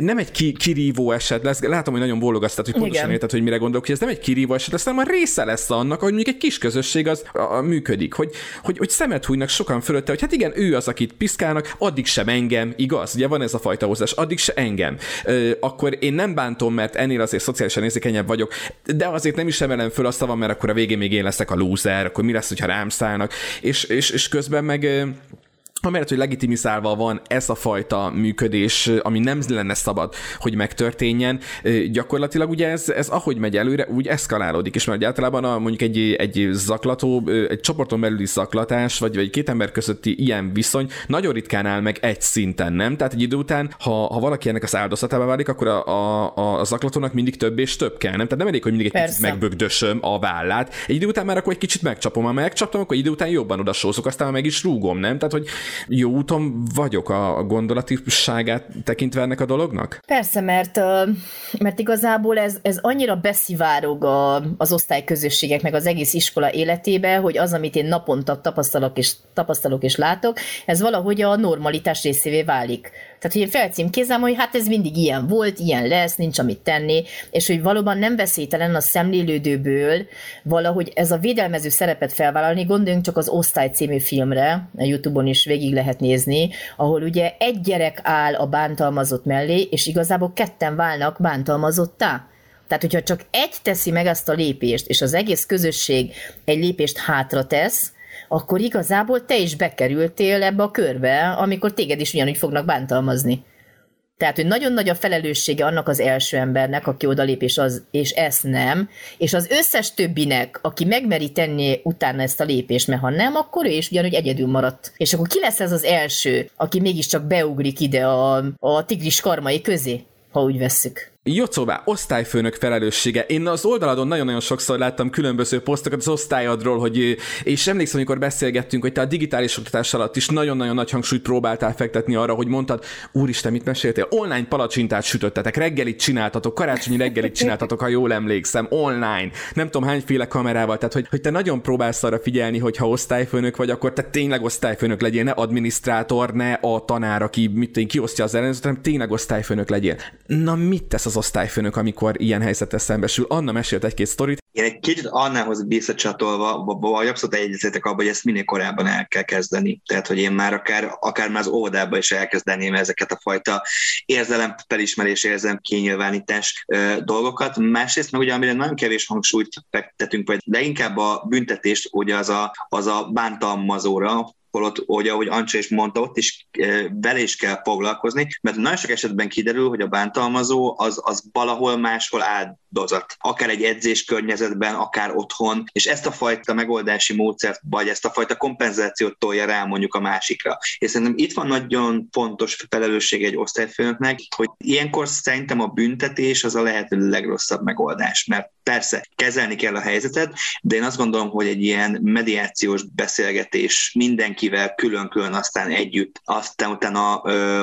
nem egy ki, kirívó eset lesz, látom, hogy nagyon bólogasz, tehát, hogy pontosan érted, hogy mire gondolok, hogy ez nem egy kirívó eset lesz, hanem a része lesz annak, hogy mondjuk egy kis közösség az a, a működik, hogy, hogy, hogy szemet hújnak sokan fölötte, hogy hát igen, ő az, akit piszkál, csinálnak, addig sem engem, igaz? Ugye van ez a fajta hozzás, addig se engem. Ö, akkor én nem bántom, mert ennél azért szociálisan érzékenyebb vagyok, de azért nem is emelem föl azt van, mert akkor a végén még én leszek a loser, akkor mi lesz, hogyha rám szállnak, és, és, és közben meg amellett, hogy legitimizálva van ez a fajta működés, ami nem lenne szabad, hogy megtörténjen, gyakorlatilag ugye ez, ez ahogy megy előre, úgy eszkalálódik, és mert általában a, mondjuk egy, egy zaklató, egy csoporton belüli zaklatás, vagy, vagy két ember közötti ilyen viszony nagyon ritkán áll meg egy szinten, nem? Tehát egy idő után, ha, ha valaki ennek az áldozatába válik, akkor a, a, a zaklatónak mindig több és több kell, nem? Tehát nem elég, hogy mindig egy Persze. picit megbögdösöm a vállát. Egy idő után már akkor egy kicsit megcsapom, ha megcsaptam, akkor idő után jobban odasózok, aztán meg is rúgom, nem? Tehát, hogy jó úton vagyok a gondolatiságát tekintve ennek a dolognak? Persze, mert, mert igazából ez, ez annyira beszivárog a, az osztályközösségek, meg az egész iskola életébe, hogy az, amit én naponta tapasztalok és, tapasztalok és látok, ez valahogy a normalitás részévé válik. Tehát, hogy én felcímkézem, hogy hát ez mindig ilyen volt, ilyen lesz, nincs amit tenni, és hogy valóban nem veszélytelen a szemlélődőből valahogy ez a védelmező szerepet felvállalni, gondoljunk csak az Osztály című filmre, a Youtube-on is végig lehet nézni, ahol ugye egy gyerek áll a bántalmazott mellé, és igazából ketten válnak bántalmazottá. Tehát, hogyha csak egy teszi meg ezt a lépést, és az egész közösség egy lépést hátra tesz, akkor igazából te is bekerültél ebbe a körbe, amikor téged is ugyanúgy fognak bántalmazni. Tehát, hogy nagyon nagy a felelőssége annak az első embernek, aki odalép, és, az, és ezt nem, és az összes többinek, aki megmeri tenni utána ezt a lépést, mert ha nem, akkor ő is ugyanúgy egyedül maradt. És akkor ki lesz ez az első, aki mégiscsak beugrik ide a, a tigris karmai közé, ha úgy vesszük? Jocóvá, osztályfőnök felelőssége. Én az oldaladon nagyon-nagyon sokszor láttam különböző posztokat az osztályadról, hogy, és emlékszem, amikor beszélgettünk, hogy te a digitális oktatás alatt is nagyon-nagyon nagy hangsúlyt próbáltál fektetni arra, hogy mondtad, úristen, mit meséltél? Online palacsintát sütöttetek, reggelit csináltatok, karácsonyi reggelit csináltatok, ha jól emlékszem, online. Nem tudom hányféle kamerával, tehát hogy, hogy te nagyon próbálsz arra figyelni, hogy ha osztályfőnök vagy, akkor te tényleg osztályfőnök legyél, ne adminisztrátor, ne a tanár, aki mit én kiosztja az ellenőrzőt, hanem tényleg osztályfőnök legyél. Na mit tesz az az osztályfőnök, amikor ilyen helyzettel szembesül. Anna mesélt egy-két sztorit. Én egy kicsit Annához visszacsatolva, vagy abszolút egyezetek abban, hogy ezt minél korábban el kell kezdeni. Tehát, hogy én már akár, akár már az óvodában is elkezdeném ezeket a fajta érzelem felismerés, érzelem kinyilvánítás ö, dolgokat. Másrészt meg ugye, amire nagyon kevés hangsúlyt fektetünk, vagy leginkább a büntetést, ugye az a, az a bántalmazóra, holott, hogy ahogy Ancsa is mondta, ott is vele is kell foglalkozni, mert nagyon sok esetben kiderül, hogy a bántalmazó az, az valahol máshol áldozat. Akár egy edzés környezetben, akár otthon, és ezt a fajta megoldási módszert, vagy ezt a fajta kompenzációt tolja rá mondjuk a másikra. És szerintem itt van nagyon fontos felelősség egy osztályfőnöknek, hogy ilyenkor szerintem a büntetés az a lehető legrosszabb megoldás, mert persze kezelni kell a helyzetet, de én azt gondolom, hogy egy ilyen mediációs beszélgetés mindenkivel külön-külön, aztán együtt, aztán utána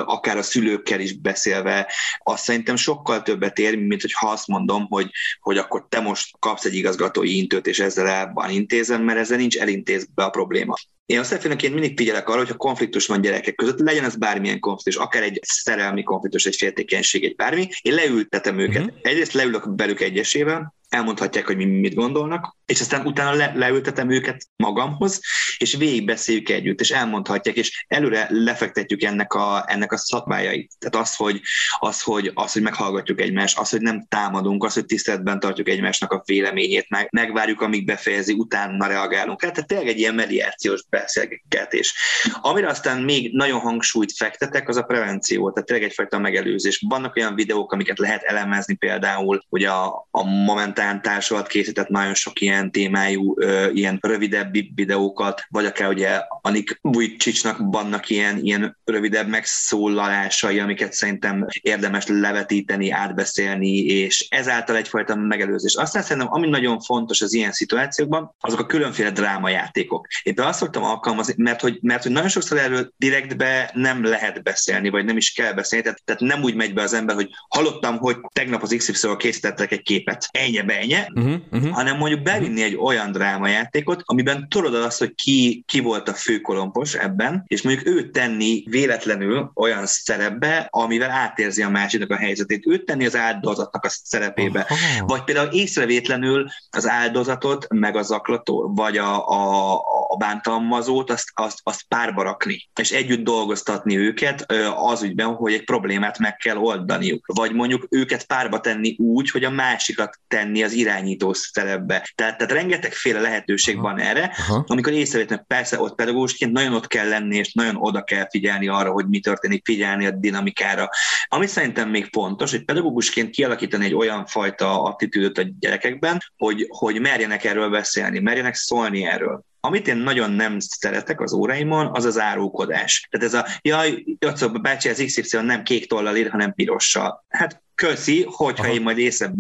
akár a szülőkkel is beszélve, azt szerintem sokkal többet ér, mint hogy ha azt mondom, hogy, hogy akkor te most kapsz egy igazgatói intőt, és ezzel elban intézem, mert ezzel nincs elintézve a probléma. Én osztályfőnökként mindig figyelek arra, hogy a konfliktus van gyerekek között, legyen ez bármilyen konfliktus, akár egy szerelmi konfliktus, egy féltékenység, egy bármi, én leültetem őket. Uh-huh. Egyrészt leülök belük egyesével, elmondhatják, hogy mi mit gondolnak, és aztán utána le, leültetem őket magamhoz, és végigbeszéljük együtt, és elmondhatják, és előre lefektetjük ennek a, ennek a szakmájait. Tehát az hogy, az, hogy, az, hogy meghallgatjuk egymást, az, hogy nem támadunk, az, hogy tiszteletben tartjuk egymásnak a véleményét, meg, megvárjuk, amíg befejezi, utána reagálunk. Tehát tényleg egy ilyen mediációs beszélgetés. Amire aztán még nagyon hangsúlyt fektetek, az a prevenció, tehát tényleg egyfajta megelőzés. Vannak olyan videók, amiket lehet elemezni például, hogy a, a momentán társulat készített nagyon sok ilyen témájú, ilyen rövidebb videókat, vagy akár ugye Anik Vujcsicsnak vannak ilyen, ilyen rövidebb megszólalásai, amiket szerintem érdemes levetíteni, átbeszélni, és ezáltal egyfajta megelőzés. Aztán szerintem, ami nagyon fontos az ilyen szituációkban, azok a különféle drámajátékok. Éppen azt szoktam alkalmazni, mert hogy, mert hogy nagyon sokszor erről direktbe nem lehet beszélni, vagy nem is kell beszélni, tehát, tehát nem úgy megy be az ember, hogy hallottam, hogy tegnap az XY-ről készítettek egy képet, ennyi benye, uh-huh, uh-huh. hanem mondjuk bevinni vinni egy olyan drámajátékot, amiben tudod azt, hogy ki, ki volt a főkolompos ebben, és mondjuk őt tenni véletlenül olyan szerepbe, amivel átérzi a másiknak a helyzetét. Őt tenni az áldozatnak a szerepébe. Aha. Vagy például észrevétlenül az áldozatot, meg a zaklató, vagy a, a, a bántalmazót, azt, azt, azt párba rakni, és együtt dolgoztatni őket az ügyben, hogy egy problémát meg kell oldaniuk. Vagy mondjuk őket párba tenni úgy, hogy a másikat tenni az irányító szerepbe. Tehát tehát rengetegféle lehetőség Aha. van erre, Aha. amikor észrevétlen persze ott pedagógusként nagyon ott kell lenni, és nagyon oda kell figyelni arra, hogy mi történik, figyelni a dinamikára. Ami szerintem még fontos, hogy pedagógusként kialakítani egy olyan fajta attitűdöt a gyerekekben, hogy, hogy merjenek erről beszélni, merjenek szólni erről. Amit én nagyon nem szeretek az óráimon, az az árulkodás. Tehát ez a, jaj, Jocó bácsi, az XY nem kék tollal ír, hanem pirossal. Hát köszi, hogyha Aha. én majd észre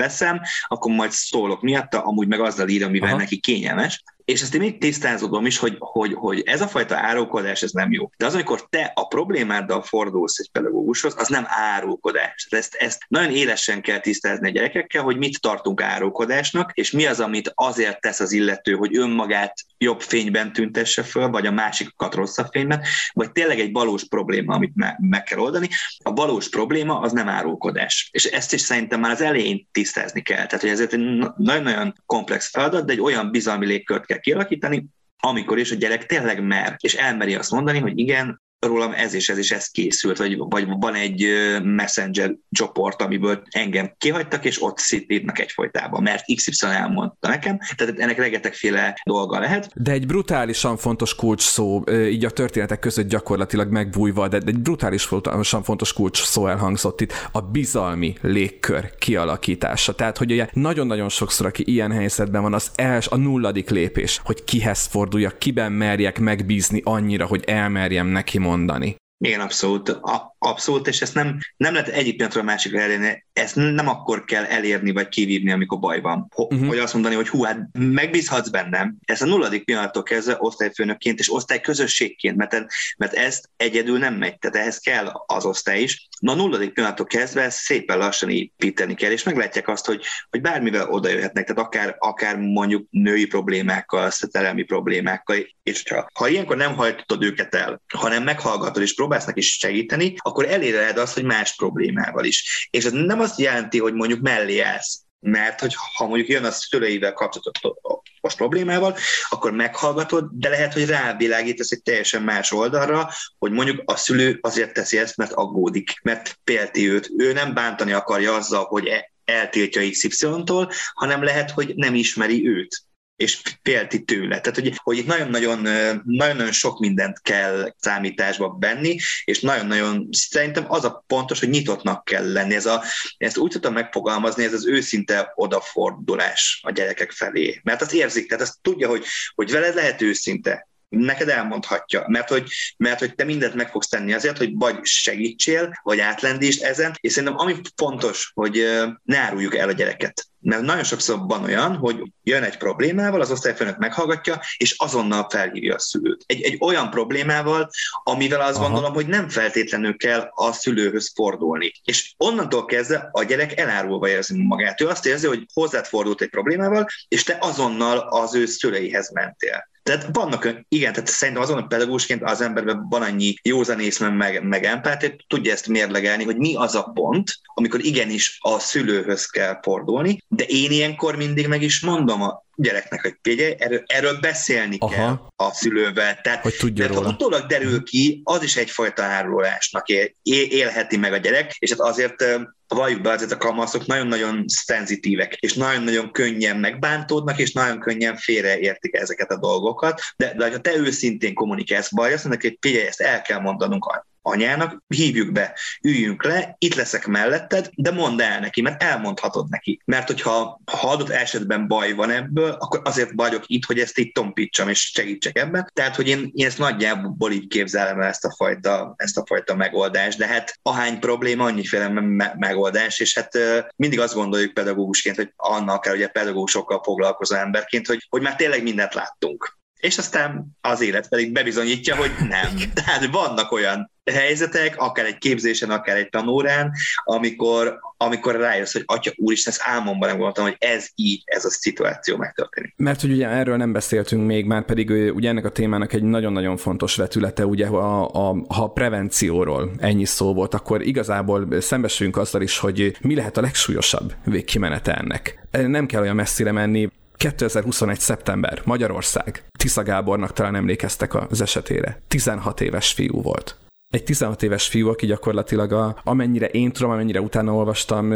akkor majd szólok miatta, amúgy meg azzal ír, amivel Aha. neki kényelmes és ezt én még tisztázodom is, hogy, hogy, hogy ez a fajta árulkodás, ez nem jó. De az, amikor te a problémáddal fordulsz egy pedagógushoz, az nem árulkodás. Ezt, ezt nagyon élesen kell tisztázni a gyerekekkel, hogy mit tartunk árulkodásnak, és mi az, amit azért tesz az illető, hogy önmagát jobb fényben tüntesse föl, vagy a másikat rosszabb fényben, vagy tényleg egy valós probléma, amit me- meg kell oldani. A valós probléma az nem árulkodás. És ezt is szerintem már az elején tisztázni kell. Tehát, hogy ezért egy nagyon-nagyon komplex feladat, de egy olyan bizalmi légkört kell kialakítani, amikor is a gyerek tényleg mer, és elmeri azt mondani, hogy igen, rólam ez és ez és ez készült, vagy, vagy van egy messenger csoport, amiből engem kihagytak, és ott szítítnak egyfolytában, mert XY elmondta nekem, tehát ennek rengetegféle dolga lehet. De egy brutálisan fontos kulcs szó, így a történetek között gyakorlatilag megbújva, de egy brutálisan fontos kulcs szó elhangzott itt, a bizalmi légkör kialakítása. Tehát, hogy ugye nagyon-nagyon sokszor, aki ilyen helyzetben van, az els, a nulladik lépés, hogy kihez forduljak, kiben merjek megbízni annyira, hogy elmerjem neki mondani mondani. Igen, abszolút. A, abszolút, és ezt nem, nem lehet egyik pillanatról a másikra elérni. Ezt nem akkor kell elérni vagy kivívni, amikor baj van. Uh-huh. Hogy azt mondani, hogy hú, hát megbízhatsz bennem. Ez a nulladik pillanattól kezdve osztályfőnökként és osztályközösségként, mert, mert ezt egyedül nem megy, tehát ehhez kell az osztály is. Na a nulladik pillanattól kezdve szépen lassan építeni kell, és meglátják azt, hogy, hogy bármivel oda jöhetnek, tehát akár, akár mondjuk női problémákkal, szerelmi problémákkal, és ha, ha ilyenkor nem hajtod őket el, hanem meghallgatod és próbálsz neki segíteni, akkor eléred azt, hogy más problémával is. És ez nem azt jelenti, hogy mondjuk mellé állsz, mert hogy ha mondjuk jön a szüleivel kapcsolatos problémával, akkor meghallgatod, de lehet, hogy rávilágítasz egy teljesen más oldalra, hogy mondjuk a szülő azért teszi ezt, mert aggódik, mert pélti őt. Ő nem bántani akarja azzal, hogy e- eltiltja XY-tól, hanem lehet, hogy nem ismeri őt és félti tőle. Tehát, hogy, hogy itt nagyon-nagyon, nagyon-nagyon sok mindent kell számításba benni, és nagyon-nagyon szerintem az a pontos, hogy nyitottnak kell lenni. Ez a, ezt úgy tudtam megfogalmazni, ez az őszinte odafordulás a gyerekek felé. Mert azt érzik, tehát azt tudja, hogy, hogy veled lehet őszinte, neked elmondhatja, mert hogy, mert hogy te mindent meg fogsz tenni azért, hogy vagy segítsél, vagy átlendítsd ezen, és szerintem ami fontos, hogy ne áruljuk el a gyereket. Mert nagyon sokszor van olyan, hogy jön egy problémával, az osztályfőnök meghallgatja, és azonnal felhívja a szülőt. Egy, egy olyan problémával, amivel azt Aha. gondolom, hogy nem feltétlenül kell a szülőhöz fordulni. És onnantól kezdve a gyerek elárulva érzi magát. Ő azt érzi, hogy hozzád fordult egy problémával, és te azonnal az ő szüleihez mentél. Tehát vannak, igen, tehát szerintem azon a pedagógusként az emberben van annyi józanész, meg, meg empátia, tudja ezt mérlegelni, hogy mi az a pont, amikor igenis a szülőhöz kell fordulni, de én ilyenkor mindig meg is mondom a gyereknek, hogy figyelj, erről, erről beszélni Aha. kell a szülővel. Tehát, hogy tudja mert róla. ha utólag derül ki, az is egyfajta árulásnak él, élheti meg a gyerek, és hát azért valljuk be, azért a kamaszok nagyon-nagyon szenzitívek, és nagyon-nagyon könnyen megbántódnak, és nagyon könnyen félreértik ezeket a dolgokat, de, de ha te őszintén kommunikálsz, baj, azt mondják, hogy figyelj, ezt el kell mondanunk anyának, hívjuk be, üljünk le, itt leszek melletted, de mondd el neki, mert elmondhatod neki. Mert hogyha ha adott esetben baj van ebből, akkor azért vagyok itt, hogy ezt itt tompítsam és segítsek ebben. Tehát, hogy én, én ezt nagyjából így képzelem el ezt a fajta, ezt a fajta megoldást, de hát ahány probléma, annyiféle me- megoldás, és hát mindig azt gondoljuk pedagógusként, hogy annak kell, hogy a pedagógusokkal foglalkozó emberként, hogy, hogy már tényleg mindent láttunk és aztán az élet pedig bebizonyítja, hogy nem. Tehát vannak olyan helyzetek, akár egy képzésen, akár egy tanórán, amikor, amikor rájössz, hogy atya úristen, ezt álmomban nem gondoltam, hogy ez így, ez a szituáció megtörténik. Mert hogy ugye erről nem beszéltünk még, már pedig ugye ennek a témának egy nagyon-nagyon fontos vetülete, ugye a, a, ha a prevencióról ennyi szó volt, akkor igazából szembesülünk azzal is, hogy mi lehet a legsúlyosabb végkimenete ennek. Nem kell olyan messzire menni, 2021. szeptember, Magyarország. Tisza Gábornak talán emlékeztek az esetére. 16 éves fiú volt egy 16 éves fiú, aki gyakorlatilag a, amennyire én tudom, amennyire utána olvastam,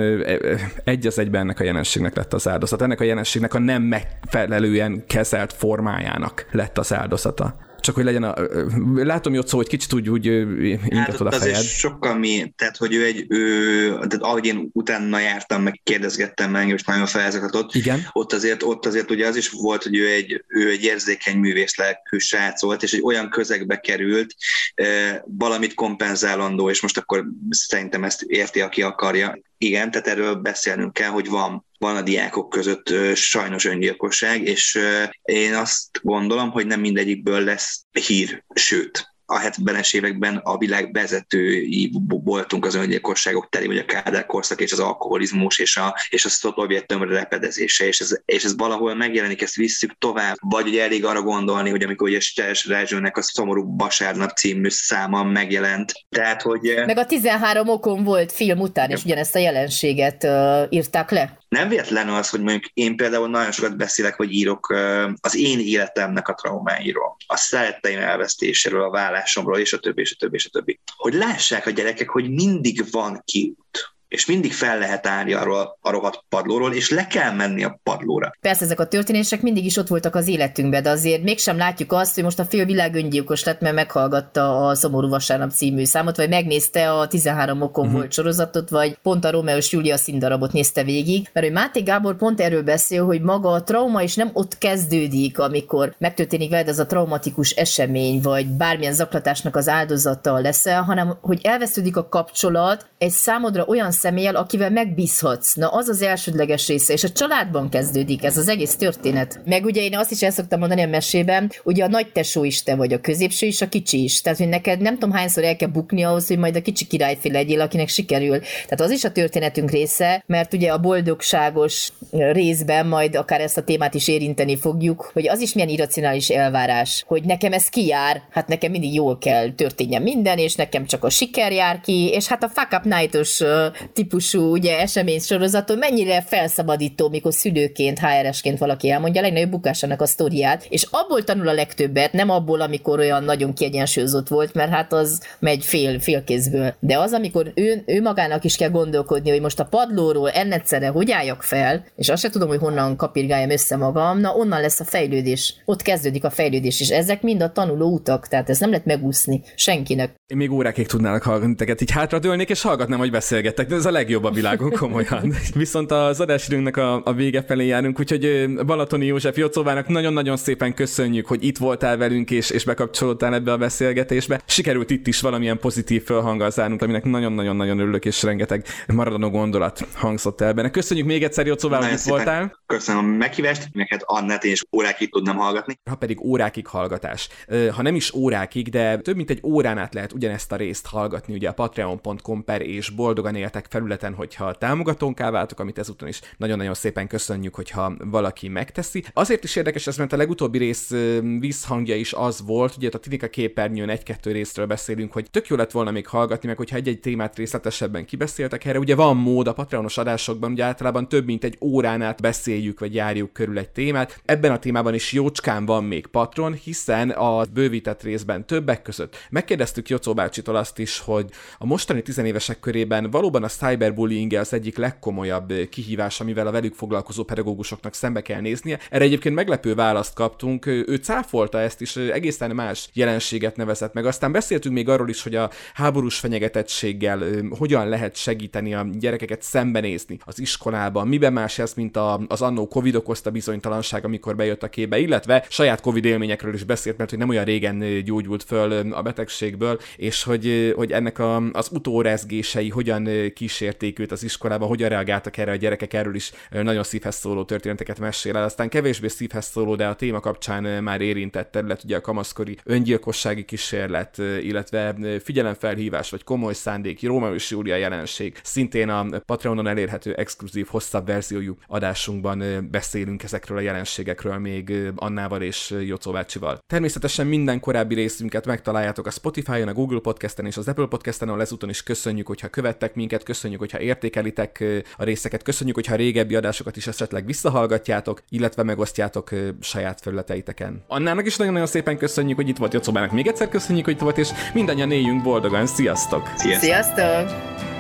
egy az egyben ennek a jelenségnek lett az áldozat. Ennek a jelenségnek a nem megfelelően kezelt formájának lett az áldozata csak hogy legyen a... Látom hogy ott szó, hogy kicsit úgy, úgy ingatod hát, a fejed. sokkal mi, tehát hogy ő egy, ő, tehát ahogy én utána jártam, meg kérdezgettem meg, és nagyon felzakatott, Igen. ott azért, ott azért ugye az is volt, hogy ő egy, ő egy érzékeny művész lelkű srác volt, és egy olyan közegbe került, valamit kompenzálandó, és most akkor szerintem ezt érti, aki akarja. Igen, tehát erről beszélnünk kell, hogy van van a diákok között sajnos öngyilkosság, és én azt gondolom, hogy nem mindegyikből lesz hír, sőt, a 70-es években a világ vezetői voltunk az öngyilkosságok terén, vagy a Kádár korszak és az alkoholizmus és a, és a szovjet tömre repedezése, és ez, és ez valahol megjelenik, ezt visszük tovább, vagy ugye elég arra gondolni, hogy amikor ugye Steres Rezsőnek a Szomorú Vasárnap című száma megjelent. Tehát, hogy... Meg a 13 okon volt film után, és ugyanezt a jelenséget uh, írták le. Nem véletlen az, hogy mondjuk én például nagyon sokat beszélek, hogy írok az én életemnek a traumáiról, a szeretteim elvesztéséről, a vállásomról, és a többi, és a többi, és a többi. Hogy lássák a gyerekek, hogy mindig van kiút és mindig fel lehet állni arról a rohadt padlóról, és le kell menni a padlóra. Persze ezek a történések mindig is ott voltak az életünkben, de azért mégsem látjuk azt, hogy most a fél világ öngyilkos lett, mert meghallgatta a Szomorú Vasárnap című számot, vagy megnézte a 13 okon uh-huh. volt sorozatot, vagy pont a Romeo és Julia színdarabot nézte végig, mert hogy Máté Gábor pont erről beszél, hogy maga a trauma is nem ott kezdődik, amikor megtörténik veled az a traumatikus esemény, vagy bármilyen zaklatásnak az áldozata leszel, hanem hogy elvesződik a kapcsolat egy számodra olyan személlyel, akivel megbízhatsz. Na, az az elsődleges része, és a családban kezdődik ez az egész történet. Meg ugye én azt is el szoktam mondani a mesében, ugye a nagy tesó is te vagy, a középső is, a kicsi is. Tehát, hogy neked nem tudom hányszor el kell bukni ahhoz, hogy majd a kicsi királyfi legyél, akinek sikerül. Tehát az is a történetünk része, mert ugye a boldogságos részben majd akár ezt a témát is érinteni fogjuk, hogy az is milyen irracionális elvárás, hogy nekem ez kijár, hát nekem mindig jól kell történjen minden, és nekem csak a siker jár ki, és hát a fuck up night-os típusú ugye, esemény sorozaton mennyire felszabadító, mikor szülőként, HR-esként valaki elmondja a legnagyobb bukásának a sztoriát, és abból tanul a legtöbbet, nem abból, amikor olyan nagyon kiegyensúlyozott volt, mert hát az megy fél, félkézből. De az, amikor ő, ő magának is kell gondolkodni, hogy most a padlóról ennetszere hogy álljak fel, és azt se tudom, hogy honnan kapirgáljam össze magam, na onnan lesz a fejlődés. Ott kezdődik a fejlődés, és ezek mind a tanuló utak, tehát ez nem lehet megúszni senkinek. Én még órákig tudnálak hallgatni teket, így hátradőlnék, és hallgatnám, hogy beszélgettek, de ez a legjobb a világon, komolyan. Viszont az adásidőnknek a, a vége felé járunk, úgyhogy Balatoni József Jocóvának nagyon-nagyon szépen köszönjük, hogy itt voltál velünk, és, és bekapcsolódtál ebbe a beszélgetésbe. Sikerült itt is valamilyen pozitív fölhanggal zárnunk, aminek nagyon-nagyon-nagyon örülök, és rengeteg maradandó gondolat hangzott el benne. Köszönjük még egyszer, Jocóvá, hogy itt voltál. Köszönöm a meghívást, neked Annett és órákig tudnám hallgatni. Ha pedig órákig hallgatás. Ha nem is órákig, de több mint egy órán át lehet ugyanezt a részt hallgatni, ugye a patreon.com per és boldogan éltek felületen, hogyha támogatónká váltok, amit ezúton is nagyon-nagyon szépen köszönjük, hogyha valaki megteszi. Azért is érdekes ez, mert a legutóbbi rész visszhangja is az volt, ugye a Tinika képernyőn egy-kettő részről beszélünk, hogy tök jó lett volna még hallgatni, meg hogyha egy-egy témát részletesebben kibeszéltek erre. Ugye van mód a Patreonos adásokban, ugye általában több mint egy órán át beszéljük, vagy járjuk körül egy témát. Ebben a témában is jócskán van még patron, hiszen a bővített részben többek között megkérdeztük Jocó bácsitól azt is, hogy a mostani tizenévesek körében valóban a cyberbullying az egyik legkomolyabb kihívás, amivel a velük foglalkozó pedagógusoknak szembe kell néznie. Erre egyébként meglepő választ kaptunk, ő cáfolta ezt is, egészen más jelenséget nevezett meg. Aztán beszéltünk még arról is, hogy a háborús fenyegetettséggel hogyan lehet segíteni a gyerekeket szembenézni az iskolában, miben más ez, mint az annó Covid okozta bizonytalanság, amikor bejött a képbe, illetve saját Covid élményekről is beszélt, mert hogy nem olyan régen gyógyult föl a betegségből, és hogy, hogy ennek a, az utórezgései hogyan kísérték őt az iskolában, hogyan reagáltak erre a gyerekek, erről is nagyon szívhez szóló történeteket mesél el. Aztán kevésbé szívhez szóló, de a téma kapcsán már érintett terület, ugye a kamaszkori öngyilkossági kísérlet, illetve figyelemfelhívás vagy komoly szándék, Róma és Júlia jelenség. Szintén a Patreonon elérhető exkluzív, hosszabb verziójú adásunkban beszélünk ezekről a jelenségekről még Annával és Jocó bácsival. Természetesen minden korábbi részünket megtaláljátok a Spotify-on, a Google Podcast-en és az Apple Podcast-en, ahol ezúton is köszönjük, hogyha követtek minket, köszönjük, hogyha értékelitek a részeket, köszönjük, hogyha a régebbi adásokat is esetleg visszahallgatjátok, illetve megosztjátok saját felületeiteken. Annának is nagyon-nagyon szépen köszönjük, hogy itt volt Jocobának. Még egyszer köszönjük, hogy itt volt, és mindannyian éljünk boldogan. Sziasztok! Sziasztok! Sziasztok!